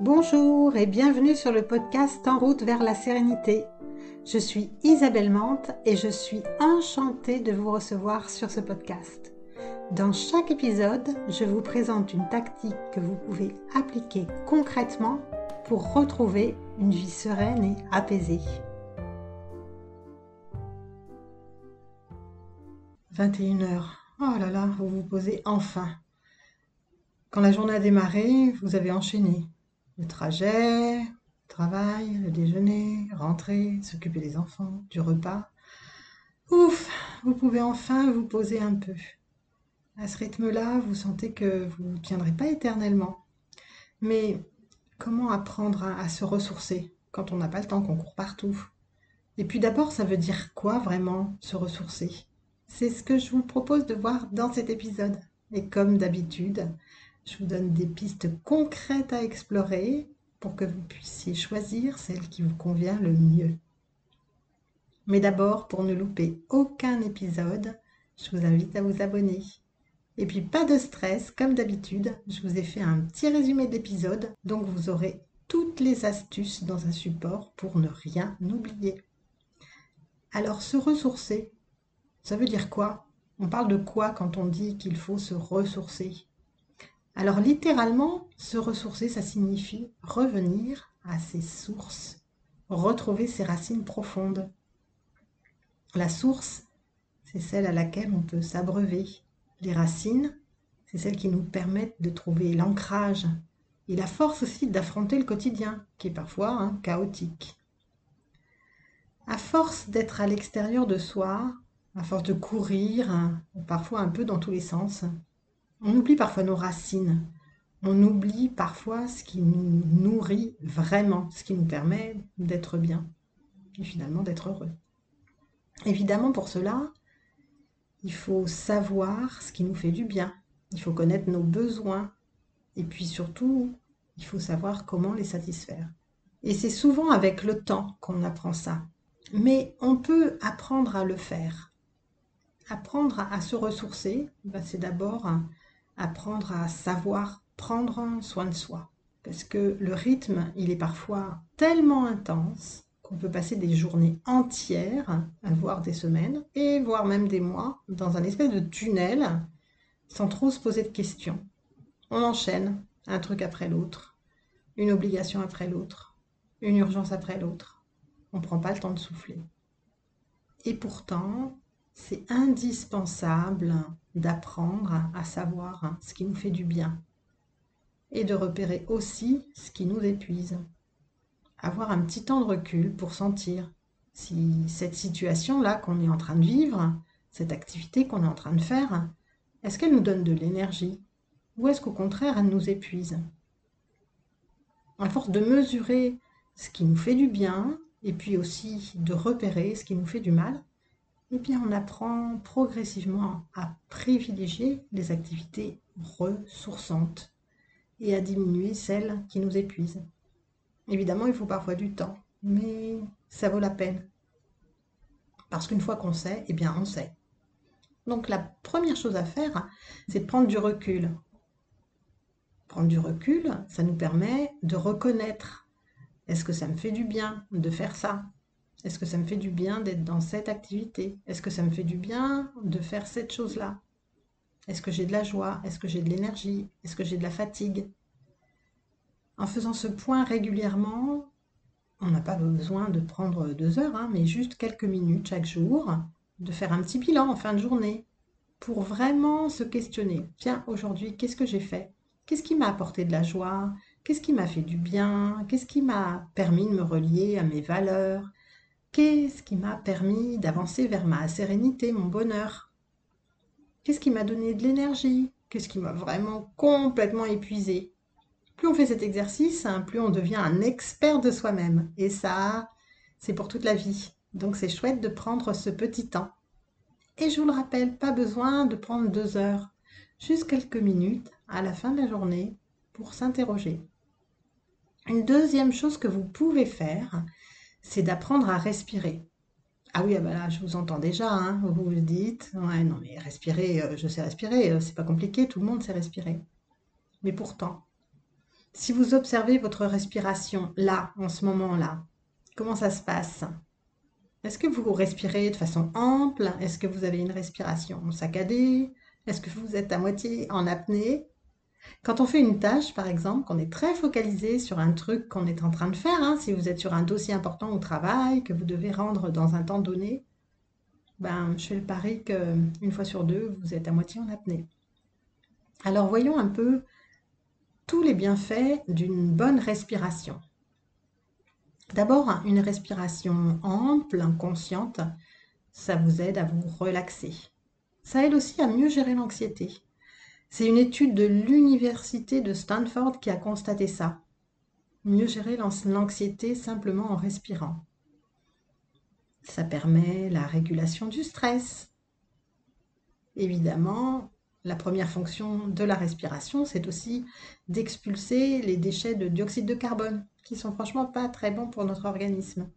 Bonjour et bienvenue sur le podcast En route vers la sérénité. Je suis Isabelle Mante et je suis enchantée de vous recevoir sur ce podcast. Dans chaque épisode, je vous présente une tactique que vous pouvez appliquer concrètement pour retrouver une vie sereine et apaisée. 21h. Oh là là, vous vous posez enfin. Quand la journée a démarré, vous avez enchaîné. Le trajet, le travail, le déjeuner, rentrer, s'occuper des enfants, du repas. Ouf, vous pouvez enfin vous poser un peu. À ce rythme-là, vous sentez que vous ne tiendrez pas éternellement. Mais comment apprendre à, se ressourcer quand on n'a pas le temps, qu'on court partout? Et puis d'abord, ça veut dire quoi vraiment se ressourcer? C'est ce que je vous propose de voir dans cet épisode. Et comme d'habitude, je vous donne des pistes concrètes à explorer pour que vous puissiez choisir celle qui vous convient le mieux. Mais d'abord, pour ne louper aucun épisode, je vous invite à vous abonner. Et puis pas de stress, comme d'habitude, je vous ai fait un petit résumé d'épisode, donc vous aurez toutes les astuces dans un support pour ne rien oublier. Alors se ressourcer, ça veut dire quoi? On parle de quoi quand on dit qu'il faut se ressourcer? Alors littéralement, se ressourcer, ça signifie revenir à ses sources, retrouver ses racines profondes. La source, c'est celle à laquelle on peut s'abreuver. Les racines, c'est celles qui nous permettent de trouver l'ancrage et la force aussi d'affronter le quotidien, qui est parfois hein, chaotique. À force d'être à l'extérieur de soi, à force de courir, hein, parfois un peu dans tous les sens, on oublie parfois nos racines. On oublie parfois ce qui nous nourrit vraiment, ce qui nous permet d'être bien et finalement d'être heureux. Évidemment, pour cela, il faut savoir ce qui nous fait du bien. Il faut connaître nos besoins. Et puis surtout, il faut savoir comment les satisfaire. Et c'est souvent avec le temps qu'on apprend ça. Mais on peut apprendre à le faire. Apprendre à se ressourcer, ben, c'est d'abord apprendre à savoir prendre soin de soi. Parce que le rythme, il est parfois tellement intense qu'on peut passer des journées entières, voire des semaines, et voire même des mois, dans un espèce de tunnel, sans trop se poser de questions. On enchaîne un truc après l'autre, une obligation après l'autre, une urgence après l'autre. On ne prend pas le temps de souffler. Et pourtant, c'est indispensable d'apprendre à savoir ce qui nous fait du bien et de repérer aussi ce qui nous épuise. Avoir un petit temps de recul pour sentir si cette situation-là qu'on est en train de vivre, cette activité qu'on est en train de faire, est-ce qu'elle nous donne de l'énergie ou est-ce qu'au contraire elle nous épuise? À force de mesurer ce qui nous fait du bien et puis aussi de repérer ce qui nous fait du mal, eh bien, on apprend progressivement à privilégier les activités ressourçantes et à diminuer celles qui nous épuisent. Évidemment, il faut parfois du temps, mais ça vaut la peine. Parce qu'une fois qu'on sait, eh bien, on sait. Donc, la première chose à faire, c'est de prendre du recul. Prendre du recul, ça nous permet de reconnaître est-ce que ça me fait du bien de faire ça? Est-ce que ça me fait du bien d'être dans cette activité? Est-ce que ça me fait du bien de faire cette chose-là? Est-ce que j'ai de la joie? Est-ce que j'ai de l'énergie? Est-ce que j'ai de la fatigue? En faisant ce point régulièrement, on n'a pas besoin de prendre deux heures, hein, mais juste quelques minutes chaque jour, de faire un petit bilan en fin de journée pour vraiment se questionner. Tiens, aujourd'hui, qu'est-ce que j'ai fait? Qu'est-ce qui m'a apporté de la joie? Qu'est-ce qui m'a fait du bien? Qu'est-ce qui m'a permis de me relier à mes valeurs? Qu'est-ce qui m'a permis d'avancer vers ma sérénité, mon bonheur? Qu'est-ce qui m'a donné de l'énergie? Qu'est-ce qui m'a vraiment complètement épuisé? Plus on fait cet exercice, hein, plus on devient un expert de soi-même. Et ça, c'est pour toute la vie. Donc c'est chouette de prendre ce petit temps. Et je vous le rappelle, pas besoin de prendre deux heures, juste quelques minutes à la fin de la journée pour s'interroger. Une deuxième chose que vous pouvez faire, c'est d'apprendre à respirer. Ah oui, ah bah je vous entends déjà, hein, vous vous dites, ouais, non, mais respirer, euh, je sais respirer, euh, c'est pas compliqué, tout le monde sait respirer. Mais pourtant, Si vous observez votre respiration là, en ce moment-là, comment ça se passe? Est-ce que vous respirez de façon ample? Est-ce que vous avez une respiration saccadée? Est-ce que vous êtes à moitié en apnée? Quand on fait une tâche, par exemple, qu'on est très focalisé sur un truc qu'on est en train de faire, hein, si vous êtes sur un dossier important au travail, que vous devez rendre dans un temps donné, ben, je fais le pari qu'une fois sur deux, vous êtes à moitié en apnée. Alors voyons un peu tous les bienfaits d'une bonne respiration. D'abord, une respiration ample, consciente, ça vous aide à vous relaxer. Ça aide aussi à mieux gérer l'anxiété. C'est une étude de l'université de Stanford qui a constaté ça. Mieux gérer l'anxiété simplement en respirant. Ça permet la régulation du stress. Évidemment, la première fonction de la respiration, c'est aussi d'expulser les déchets de dioxyde de carbone, qui sont franchement pas très bons pour notre organisme.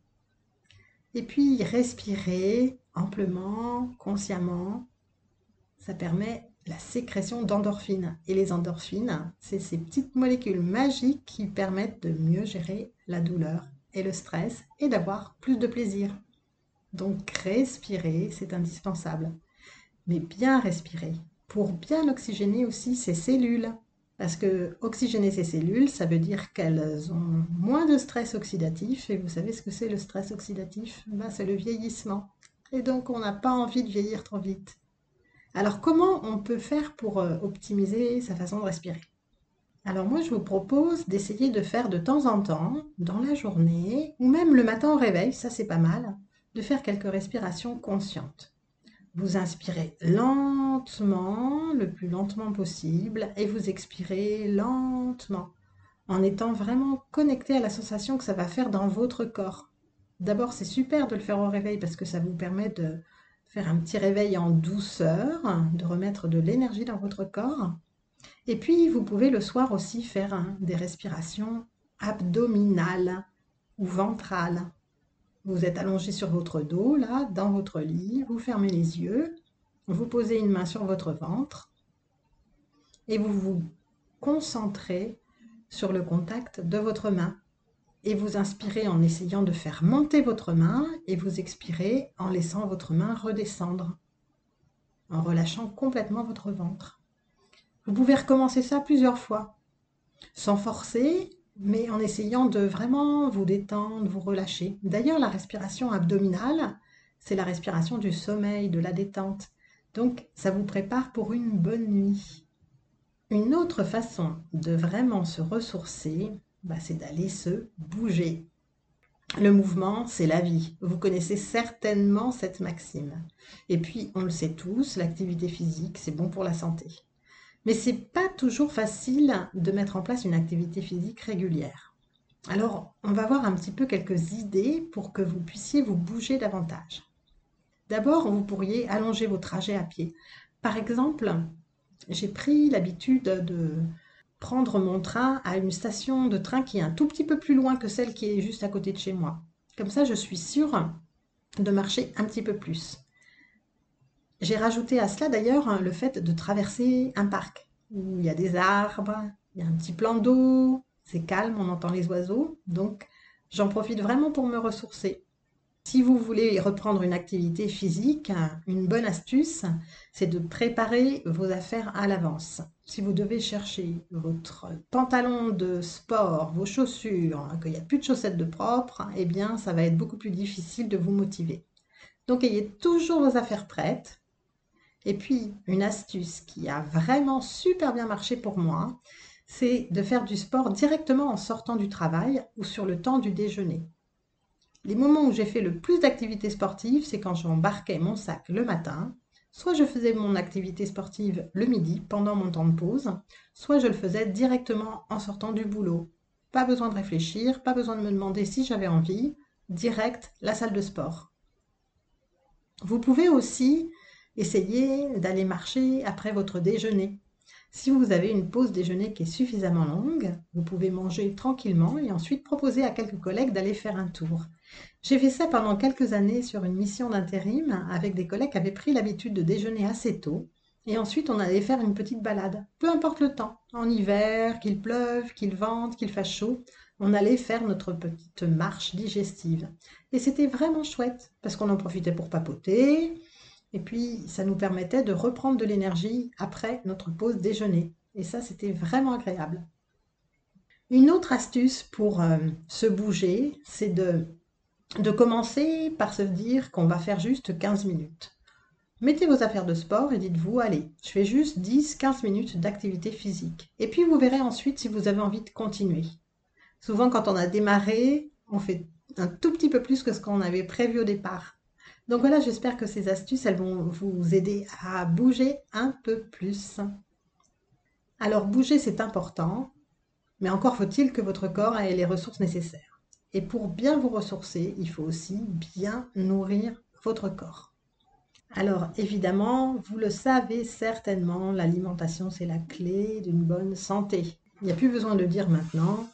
Et puis, respirer amplement, consciemment, ça permet la sécrétion d'endorphines. Et les endorphines, c'est ces petites molécules magiques qui permettent de mieux gérer la douleur et le stress et d'avoir plus de plaisir. Donc respirer, c'est indispensable. Mais bien respirer pour bien oxygéner aussi ces cellules. Parce que oxygéner ces cellules, ça veut dire qu'elles ont moins de stress oxydatif. Et vous savez ce que c'est le stress oxydatif? Ben, C'est le vieillissement. Et donc on n'a pas envie de vieillir trop vite. Alors comment on peut faire pour euh, optimiser sa façon de respirer? Alors moi je vous propose d'essayer de faire de temps en temps, dans la journée, ou même le matin au réveil, ça c'est pas mal, de faire quelques respirations conscientes. Vous inspirez lentement, le plus lentement possible, et vous expirez lentement, en étant vraiment connecté à la sensation que ça va faire dans votre corps. D'abord, c'est super de le faire au réveil parce que ça vous permet de faire un petit réveil en douceur, de remettre de l'énergie dans votre corps. Et puis, vous pouvez le soir aussi faire des respirations abdominales ou ventrales. Vous êtes allongé sur votre dos, là, dans votre lit, vous fermez les yeux, vous posez une main sur votre ventre et vous vous concentrez sur le contact de votre main et vous inspirez en essayant de faire monter votre main et vous expirez en laissant votre main redescendre, en relâchant complètement votre ventre. Vous pouvez recommencer ça plusieurs fois, sans forcer, mais en essayant de vraiment vous détendre, vous relâcher. D'ailleurs, la respiration abdominale, c'est la respiration du sommeil, de la détente. Donc, ça vous prépare pour une bonne nuit. Une autre façon de vraiment se ressourcer, bah, c'est d'aller se bouger. Le mouvement, c'est la vie. Vous connaissez certainement cette maxime. Et puis, on le sait tous, l'activité physique, c'est bon pour la santé. Mais c'est pas toujours facile de mettre en place une activité physique régulière. Alors, on va voir un petit peu quelques idées pour que vous puissiez vous bouger davantage. D'abord, vous pourriez allonger vos trajets à pied. Par exemple, j'ai pris l'habitude de prendre mon train à une station de train qui est un tout petit peu plus loin que celle qui est juste à côté de chez moi. Comme ça, je suis sûre de marcher un petit peu plus. J'ai rajouté à cela d'ailleurs le fait de traverser un parc où il y a des arbres, il y a un petit plan d'eau, c'est calme, on entend les oiseaux, donc j'en profite vraiment pour me ressourcer. Si vous voulez reprendre une activité physique, une bonne astuce, c'est de préparer vos affaires à l'avance. Si vous devez chercher votre pantalon de sport, vos chaussures, qu'il n'y a plus de chaussettes de propre, eh bien, ça va être beaucoup plus difficile de vous motiver. Donc, ayez toujours vos affaires prêtes. Et puis, une astuce qui a vraiment super bien marché pour moi, c'est de faire du sport directement en sortant du travail ou sur le temps du déjeuner. Les moments où j'ai fait le plus d'activités sportives, c'est quand j'embarquais mon sac le matin. Soit je faisais mon activité sportive le midi pendant mon temps de pause, soit je le faisais directement en sortant du boulot. Pas besoin de réfléchir, pas besoin de me demander si j'avais envie, direct la salle de sport. Vous pouvez aussi essayer d'aller marcher après votre déjeuner. Si vous avez une pause déjeuner qui est suffisamment longue, vous pouvez manger tranquillement et ensuite proposer à quelques collègues d'aller faire un tour. J'ai fait ça pendant quelques années sur une mission d'intérim avec des collègues qui avaient pris l'habitude de déjeuner assez tôt Et ensuite, on allait faire une petite balade, peu importe le temps, en hiver, qu'il pleuve, qu'il vente, qu'il fasse chaud, on allait faire notre petite marche digestive. Et c'était vraiment chouette, parce qu'on en profitait pour papoter, et puis ça nous permettait de reprendre de l'énergie après notre pause déjeuner. Et ça, c'était vraiment agréable. Une autre astuce pour euh, se bouger, c'est de, de commencer par se dire qu'on va faire juste 15 minutes. Mettez vos affaires de sport et dites-vous, allez, je fais juste 10-15 minutes d'activité physique. Et puis vous verrez ensuite si vous avez envie de continuer. Souvent, quand on a démarré, on fait un tout petit peu plus que ce qu'on avait prévu au départ. Donc voilà, j'espère que ces astuces, elles vont vous aider à bouger un peu plus. Alors bouger, c'est important, mais encore faut-il que votre corps ait les ressources nécessaires. Et pour bien vous ressourcer, il faut aussi bien nourrir votre corps. Alors évidemment, vous le savez certainement, l'alimentation c'est la clé d'une bonne santé. Il n'y a plus besoin de dire maintenant.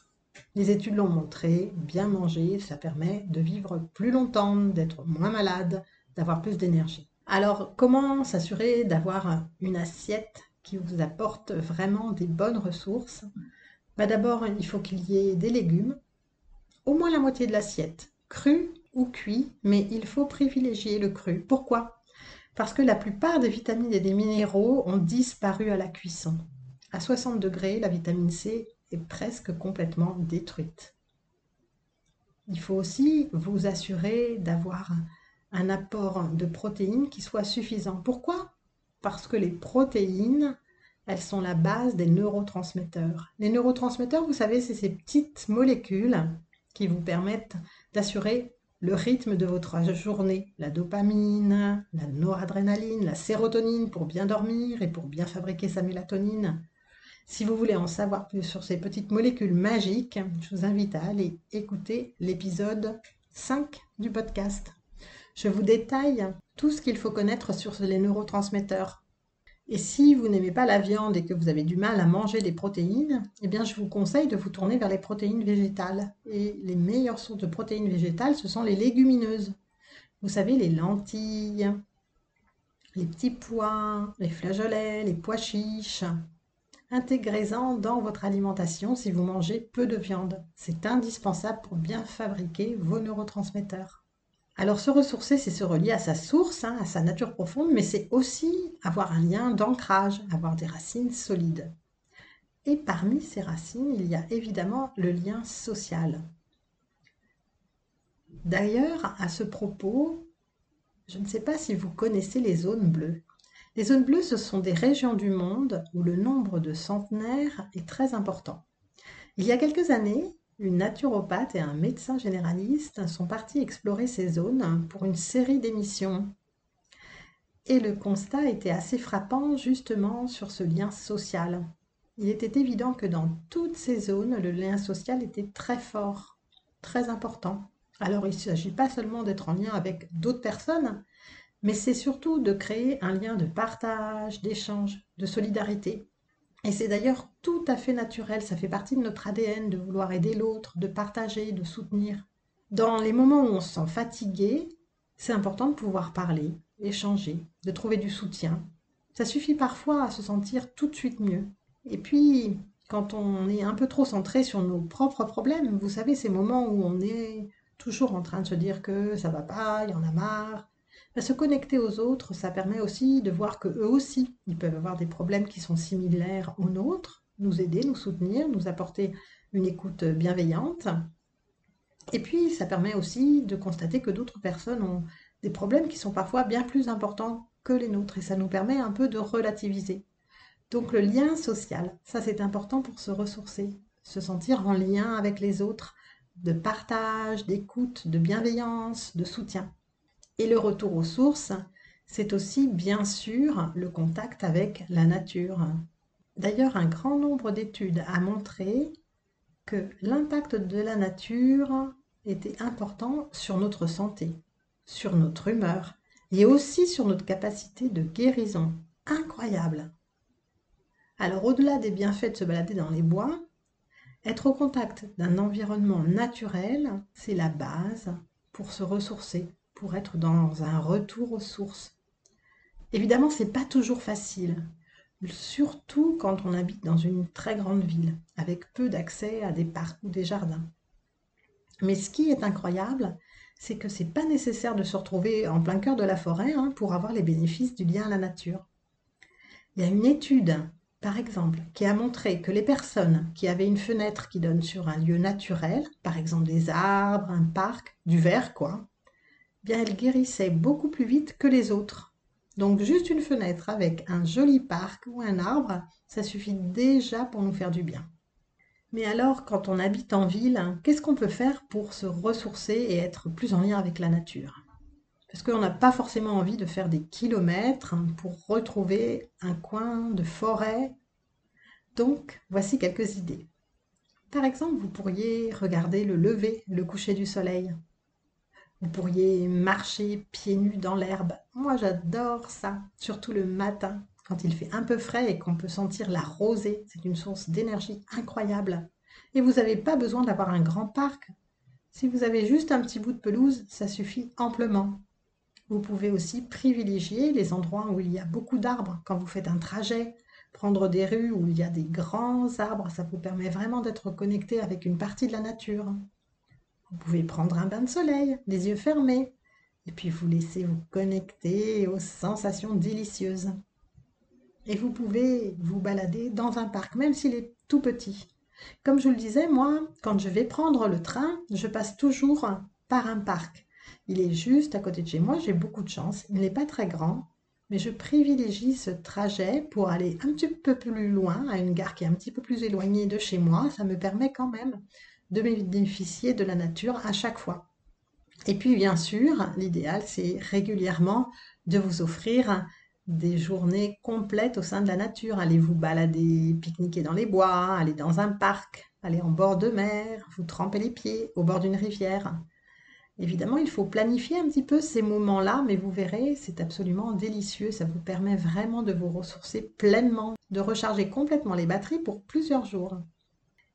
Les études l'ont montré, bien manger, ça permet de vivre plus longtemps, d'être moins malade, d'avoir plus d'énergie. Alors comment s'assurer d'avoir une assiette qui vous apporte vraiment des bonnes ressources? Bah, d'abord, il faut qu'il y ait des légumes, au moins la moitié de l'assiette, cru ou cuit, mais il faut privilégier le cru. Pourquoi? Parce que la plupart des vitamines et des minéraux ont disparu à la cuisson. À 60 degrés, la vitamine C est presque complètement détruite. Il faut aussi vous assurer d'avoir un apport de protéines qui soit suffisant. Pourquoi? Parce que les protéines elles sont la base des neurotransmetteurs. Les neurotransmetteurs, vous savez, c'est ces petites molécules qui vous permettent d'assurer le rythme de votre journée. La dopamine, la noradrénaline, la sérotonine pour bien dormir et pour bien fabriquer sa mélatonine. Si vous voulez en savoir plus sur ces petites molécules magiques, je vous invite à aller écouter l'épisode 5 du podcast. Je vous détaille tout ce qu'il faut connaître sur les neurotransmetteurs et si vous n'aimez pas la viande et que vous avez du mal à manger des protéines, eh bien je vous conseille de vous tourner vers les protéines végétales. Et les meilleures sources de protéines végétales, ce sont les légumineuses. Vous savez, les lentilles, les petits pois, les flageolets, les pois chiches. Intégrez-en dans votre alimentation si vous mangez peu de viande. C'est indispensable pour bien fabriquer vos neurotransmetteurs. Alors se ressourcer, c'est se relier à sa source, hein, à sa nature profonde, mais c'est aussi avoir un lien d'ancrage, avoir des racines solides. Et parmi ces racines, il y a évidemment le lien social. D'ailleurs, à ce propos, je ne sais pas si vous connaissez les zones bleues. Les zones bleues, ce sont des régions du monde où le nombre de centenaires est très important. Il y a quelques années, une naturopathe et un médecin généraliste sont partis explorer ces zones pour une série d'émissions. Et le constat était assez frappant justement sur ce lien social. Il était évident que dans toutes ces zones, le lien social était très fort, très important. Alors il ne s'agit pas seulement d'être en lien avec d'autres personnes, mais c'est surtout de créer un lien de partage, d'échange, de solidarité. Et c'est d'ailleurs tout à fait naturel, ça fait partie de notre ADN de vouloir aider l'autre, de partager, de soutenir. Dans les moments où on se sent fatigué, c'est important de pouvoir parler, échanger, de trouver du soutien. Ça suffit parfois à se sentir tout de suite mieux. Et puis, quand on est un peu trop centré sur nos propres problèmes, vous savez, ces moments où on est toujours en train de se dire que ça va pas, il y en a marre, se connecter aux autres, ça permet aussi de voir que eux aussi, ils peuvent avoir des problèmes qui sont similaires aux nôtres, nous aider, nous soutenir, nous apporter une écoute bienveillante. Et puis, ça permet aussi de constater que d'autres personnes ont des problèmes qui sont parfois bien plus importants que les nôtres, et ça nous permet un peu de relativiser. Donc le lien social, ça c'est important pour se ressourcer, se sentir en lien avec les autres, de partage, d'écoute, de bienveillance, de soutien. Et le retour aux sources, c'est aussi bien sûr le contact avec la nature. D'ailleurs, un grand nombre d'études a montré que l'impact de la nature était important sur notre santé, sur notre humeur et aussi sur notre capacité de guérison. Incroyable. Alors au-delà des bienfaits de se balader dans les bois, être au contact d'un environnement naturel, c'est la base pour se ressourcer, pour être dans un retour aux sources. Évidemment, c'est pas toujours facile, surtout quand on habite dans une très grande ville, avec peu d'accès à des parcs ou des jardins. Mais ce qui est incroyable, c'est que c'est pas nécessaire de se retrouver en plein cœur de la forêt hein, pour avoir les bénéfices du lien à la nature. Il y a une étude, par exemple, qui a montré que les personnes qui avaient une fenêtre qui donne sur un lieu naturel, par exemple des arbres, un parc, du verre quoi, bien elles guérissaient beaucoup plus vite que les autres. Donc juste une fenêtre avec un joli parc ou un arbre, ça suffit déjà pour nous faire du bien. Mais alors, quand on habite en ville, qu'est-ce qu'on peut faire pour se ressourcer et être plus en lien avec la nature? Parce qu'on n'a pas forcément envie de faire des kilomètres pour retrouver un coin de forêt. Donc, voici quelques idées. Par exemple, vous pourriez regarder le lever, le coucher du soleil. Vous pourriez marcher pieds nus dans l'herbe. Moi, j'adore ça, surtout le matin quand il fait un peu frais et qu'on peut sentir la rosée. C'est une source d'énergie incroyable. Et vous n'avez pas besoin d'avoir un grand parc. Si vous avez juste un petit bout de pelouse, ça suffit amplement. Vous pouvez aussi privilégier les endroits où il y a beaucoup d'arbres quand vous faites un trajet. Prendre des rues où il y a des grands arbres, ça vous permet vraiment d'être connecté avec une partie de la nature. Vous pouvez prendre un bain de soleil, les yeux fermés, et puis vous laisser vous connecter aux sensations délicieuses. Et vous pouvez vous balader dans un parc, même s'il est tout petit. Comme je vous le disais, moi, quand je vais prendre le train, je passe toujours par un parc. Il est juste à côté de chez moi, j'ai beaucoup de chance. Il n'est pas très grand, mais je privilégie ce trajet pour aller un petit peu plus loin, à une gare qui est un petit peu plus éloignée de chez moi. Ça me permet quand même de bénéficier de la nature à chaque fois. Et puis, bien sûr, l'idéal, c'est régulièrement de vous offrir des journées complètes au sein de la nature. Allez vous balader, pique-niquer dans les bois, aller dans un parc, aller en bord de mer, vous tremper les pieds au bord d'une rivière. Évidemment, il faut planifier un petit peu ces moments-là, mais vous verrez, c'est absolument délicieux. Ça vous permet vraiment de vous ressourcer pleinement, de recharger complètement les batteries pour plusieurs jours.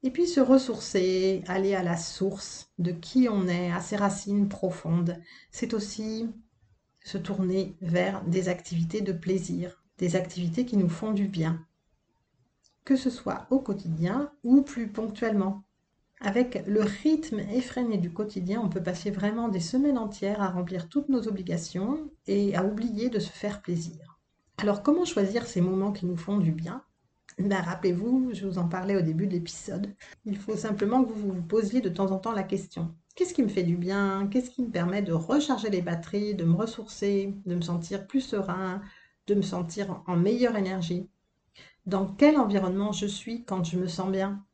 Et puis se ressourcer, aller à la source de qui on est, à ses racines profondes. C'est aussi se tourner vers des activités de plaisir, des activités qui nous font du bien, que ce soit au quotidien ou plus ponctuellement. Avec le rythme effréné du quotidien, on peut passer vraiment des semaines entières à remplir toutes nos obligations et à oublier de se faire plaisir. Alors comment choisir ces moments qui nous font du bien? Ben, Rappelez-vous, je vous en parlais au début de l'épisode, il faut simplement que vous vous posiez de temps en temps la question. Qu'est-ce qui me fait du bien? Qu'est-ce qui me permet de recharger les batteries, de me ressourcer, de me sentir plus serein, de me sentir en meilleure énergie? Dans quel environnement je suis quand je me sens bien?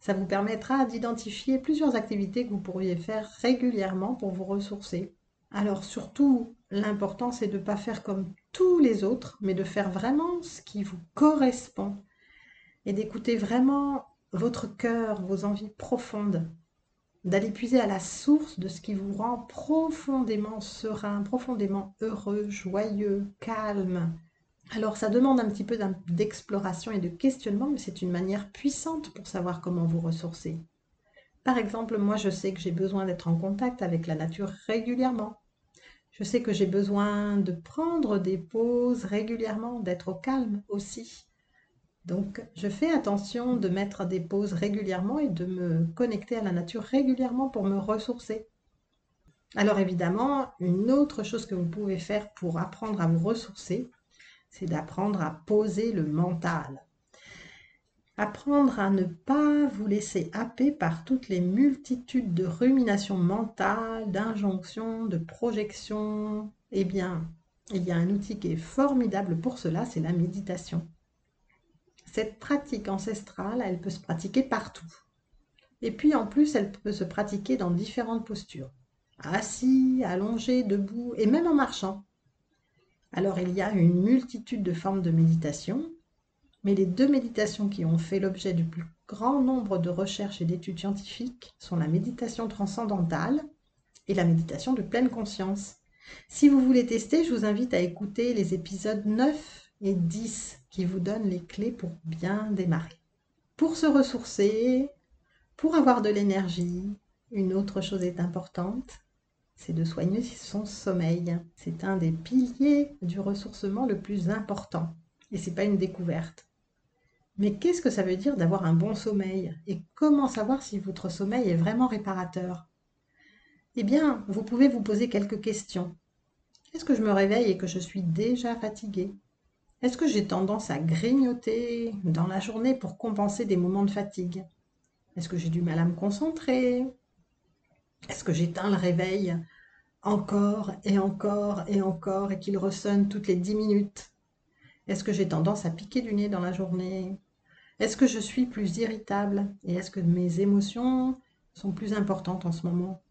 Ça vous permettra d'identifier plusieurs activités que vous pourriez faire régulièrement pour vous ressourcer. Alors surtout, l'important c'est de ne pas faire comme tous les autres, mais de faire vraiment ce qui vous correspond et d'écouter vraiment votre cœur, vos envies profondes d'aller puiser à la source de ce qui vous rend profondément serein, profondément heureux, joyeux, calme. Alors ça demande un petit peu d'exploration et de questionnement, mais c'est une manière puissante pour savoir comment vous ressourcer. Par exemple, moi je sais que j'ai besoin d'être en contact avec la nature régulièrement. Je sais que j'ai besoin de prendre des pauses régulièrement, d'être au calme aussi. Donc, je fais attention de mettre des pauses régulièrement et de me connecter à la nature régulièrement pour me ressourcer. Alors évidemment, une autre chose que vous pouvez faire pour apprendre à vous ressourcer, c'est d'apprendre à poser le mental. Apprendre à ne pas vous laisser happer par toutes les multitudes de ruminations mentales, d'injonctions, de projections. Eh bien, il y a un outil qui est formidable pour cela, c'est la méditation. Cette pratique ancestrale, elle peut se pratiquer partout. Et puis en plus, elle peut se pratiquer dans différentes postures. Assis, allongé, debout et même en marchant. Alors il y a une multitude de formes de méditation, mais les deux méditations qui ont fait l'objet du plus grand nombre de recherches et d'études scientifiques sont la méditation transcendantale et la méditation de pleine conscience. Si vous voulez tester, je vous invite à écouter les épisodes 9 et 10 qui vous donnent les clés pour bien démarrer. Pour se ressourcer, pour avoir de l'énergie, une autre chose est importante, c'est de soigner son sommeil. C'est un des piliers du ressourcement le plus important. Et c'est pas une découverte. Mais qu'est-ce que ça veut dire d'avoir un bon sommeil? Et comment savoir si votre sommeil est vraiment réparateur? Eh bien, vous pouvez vous poser quelques questions. Est-ce que je me réveille et que je suis déjà fatiguée? Est-ce que j'ai tendance à grignoter dans la journée pour compenser des moments de fatigue? Est-ce que j'ai du mal à me concentrer? Est-ce que j'éteins le réveil encore et encore et encore et qu'il ressonne toutes les dix minutes? Est-ce que j'ai tendance à piquer du nez dans la journée? Est-ce que je suis plus irritable et est-ce que mes émotions sont plus importantes en ce moment?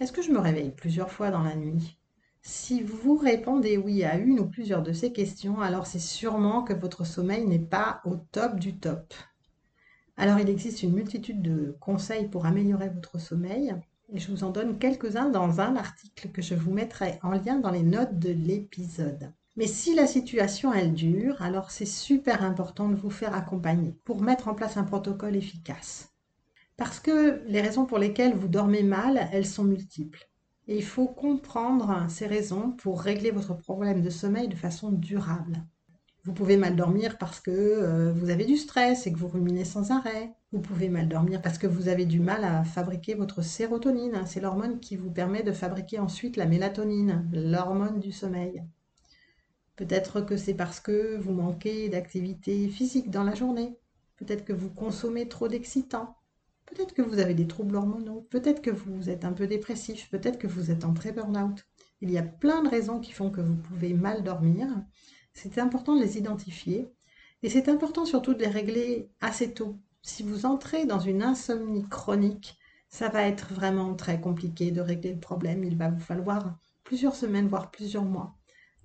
Est-ce que je me réveille plusieurs fois dans la nuit? Si vous répondez oui à une ou plusieurs de ces questions, alors c'est sûrement que votre sommeil n'est pas au top du top. Alors il existe une multitude de conseils pour améliorer votre sommeil et je vous en donne quelques-uns dans un article que je vous mettrai en lien dans les notes de l'épisode. Mais si la situation, elle dure, alors c'est super important de vous faire accompagner pour mettre en place un protocole efficace. Parce que les raisons pour lesquelles vous dormez mal, elles sont multiples. Et il faut comprendre ces raisons pour régler votre problème de sommeil de façon durable. Vous pouvez mal dormir parce que euh, vous avez du stress et que vous ruminez sans arrêt. Vous pouvez mal dormir parce que vous avez du mal à fabriquer votre sérotonine. C'est l'hormone qui vous permet de fabriquer ensuite la mélatonine, l'hormone du sommeil. Peut-être que c'est parce que vous manquez d'activité physique dans la journée. Peut-être que vous consommez trop d'excitants. Peut-être que vous avez des troubles hormonaux. Peut-être que vous êtes un peu dépressif. Peut-être que vous êtes en très burn-out. Il y a plein de raisons qui font que vous pouvez mal dormir. C'est important de les identifier. Et c'est important surtout de les régler assez tôt. Si vous entrez dans une insomnie chronique, ça va être vraiment très compliqué de régler le problème. Il va vous falloir plusieurs semaines, voire plusieurs mois.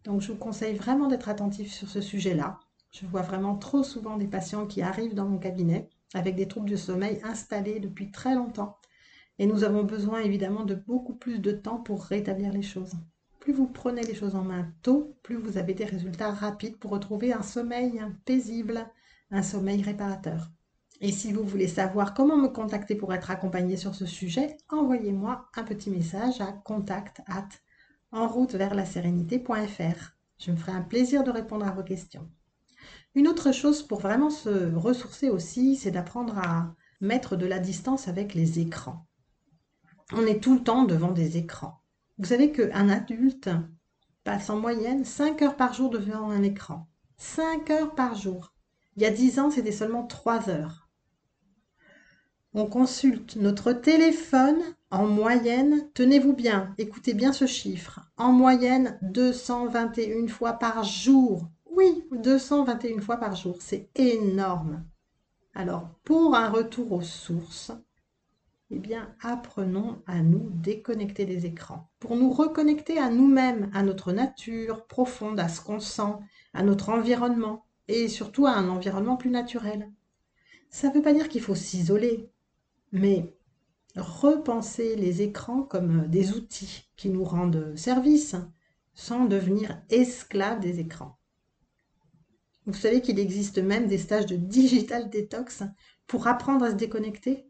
Donc je vous conseille vraiment d'être attentif sur ce sujet-là. Je vois vraiment trop souvent des patients qui arrivent dans mon cabinet avec des troubles de sommeil installés depuis très longtemps. Et nous avons besoin évidemment de beaucoup plus de temps pour rétablir les choses. Plus vous prenez les choses en main tôt, plus vous avez des résultats rapides pour retrouver un sommeil paisible, un sommeil réparateur. Et si vous voulez savoir comment me contacter pour être accompagné sur ce sujet, envoyez-moi un petit message à contact en route vers la. Je me ferai un plaisir de répondre à vos questions. Une autre chose pour vraiment se ressourcer aussi, c'est d'apprendre à mettre de la distance avec les écrans. On est tout le temps devant des écrans. Vous savez qu'un adulte passe en moyenne 5 heures par jour devant un écran. 5 heures par jour. Il y a 10 ans, c'était seulement 3 heures. On consulte notre téléphone en moyenne, tenez-vous bien, écoutez bien ce chiffre, en moyenne 221 fois par jour. Oui, 221 fois par jour, c'est énorme. Alors, pour un retour aux sources, eh bien, apprenons à nous déconnecter des écrans, pour nous reconnecter à nous-mêmes, à notre nature profonde, à ce qu'on sent, à notre environnement, et surtout à un environnement plus naturel. Ça ne veut pas dire qu'il faut s'isoler, mais repenser les écrans comme des outils qui nous rendent service sans devenir esclaves des écrans. Vous savez qu'il existe même des stages de digital détox pour apprendre à se déconnecter?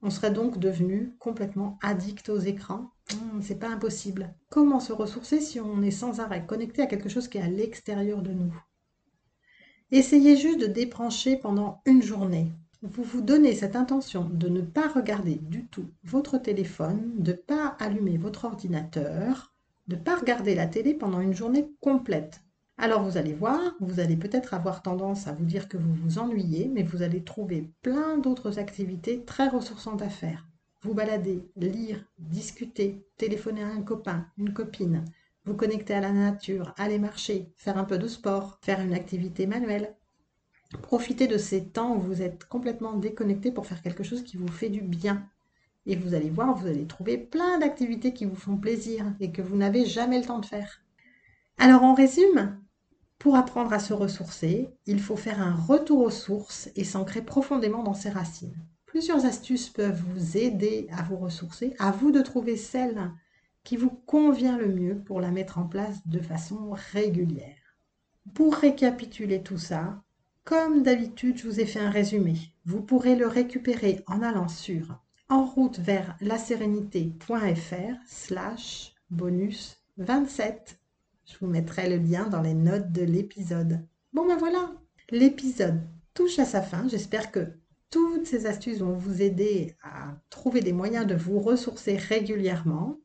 On serait donc devenu complètement addict aux écrans hmm, C'est pas impossible. Comment se ressourcer si on est sans arrêt connecté à quelque chose qui est à l'extérieur de nous? Essayez juste de débrancher pendant une journée vous vous donnez cette intention de ne pas regarder du tout votre téléphone, de ne pas allumer votre ordinateur, de ne pas regarder la télé pendant une journée complète. Alors vous allez voir, vous allez peut-être avoir tendance à vous dire que vous vous ennuyez, mais vous allez trouver plein d'autres activités très ressourçantes à faire. Vous balader, lire, discuter, téléphoner à un copain, une copine, vous connecter à la nature, aller marcher, faire un peu de sport, faire une activité manuelle, Profitez de ces temps où vous êtes complètement déconnecté pour faire quelque chose qui vous fait du bien. Et vous allez voir, vous allez trouver plein d'activités qui vous font plaisir et que vous n'avez jamais le temps de faire. Alors on résume, pour apprendre à se ressourcer, il faut faire un retour aux sources et s'ancrer profondément dans ses racines. Plusieurs astuces peuvent vous aider à vous ressourcer, à vous de trouver celle qui vous convient le mieux pour la mettre en place de façon régulière. Pour récapituler tout ça, comme d'habitude, je vous ai fait un résumé. Vous pourrez le récupérer en allant sur en route vers lasérénité.fr slash bonus 27. Je vous mettrai le lien dans les notes de l'épisode. Bon ben voilà, l'épisode touche à sa fin. J'espère que toutes ces astuces vont vous aider à trouver des moyens de vous ressourcer régulièrement.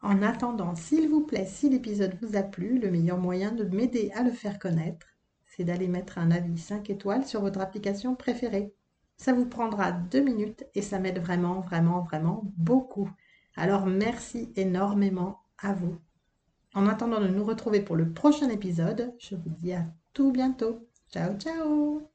En attendant, s'il vous plaît, si l'épisode vous a plu, le meilleur moyen de m'aider à le faire connaître, c'est d'aller mettre un avis 5 étoiles sur votre application préférée. Ça vous prendra deux minutes et ça m'aide vraiment, vraiment, vraiment beaucoup. Alors merci énormément à vous. En attendant de nous retrouver pour le prochain épisode, je vous dis à tout bientôt. Ciao, ciao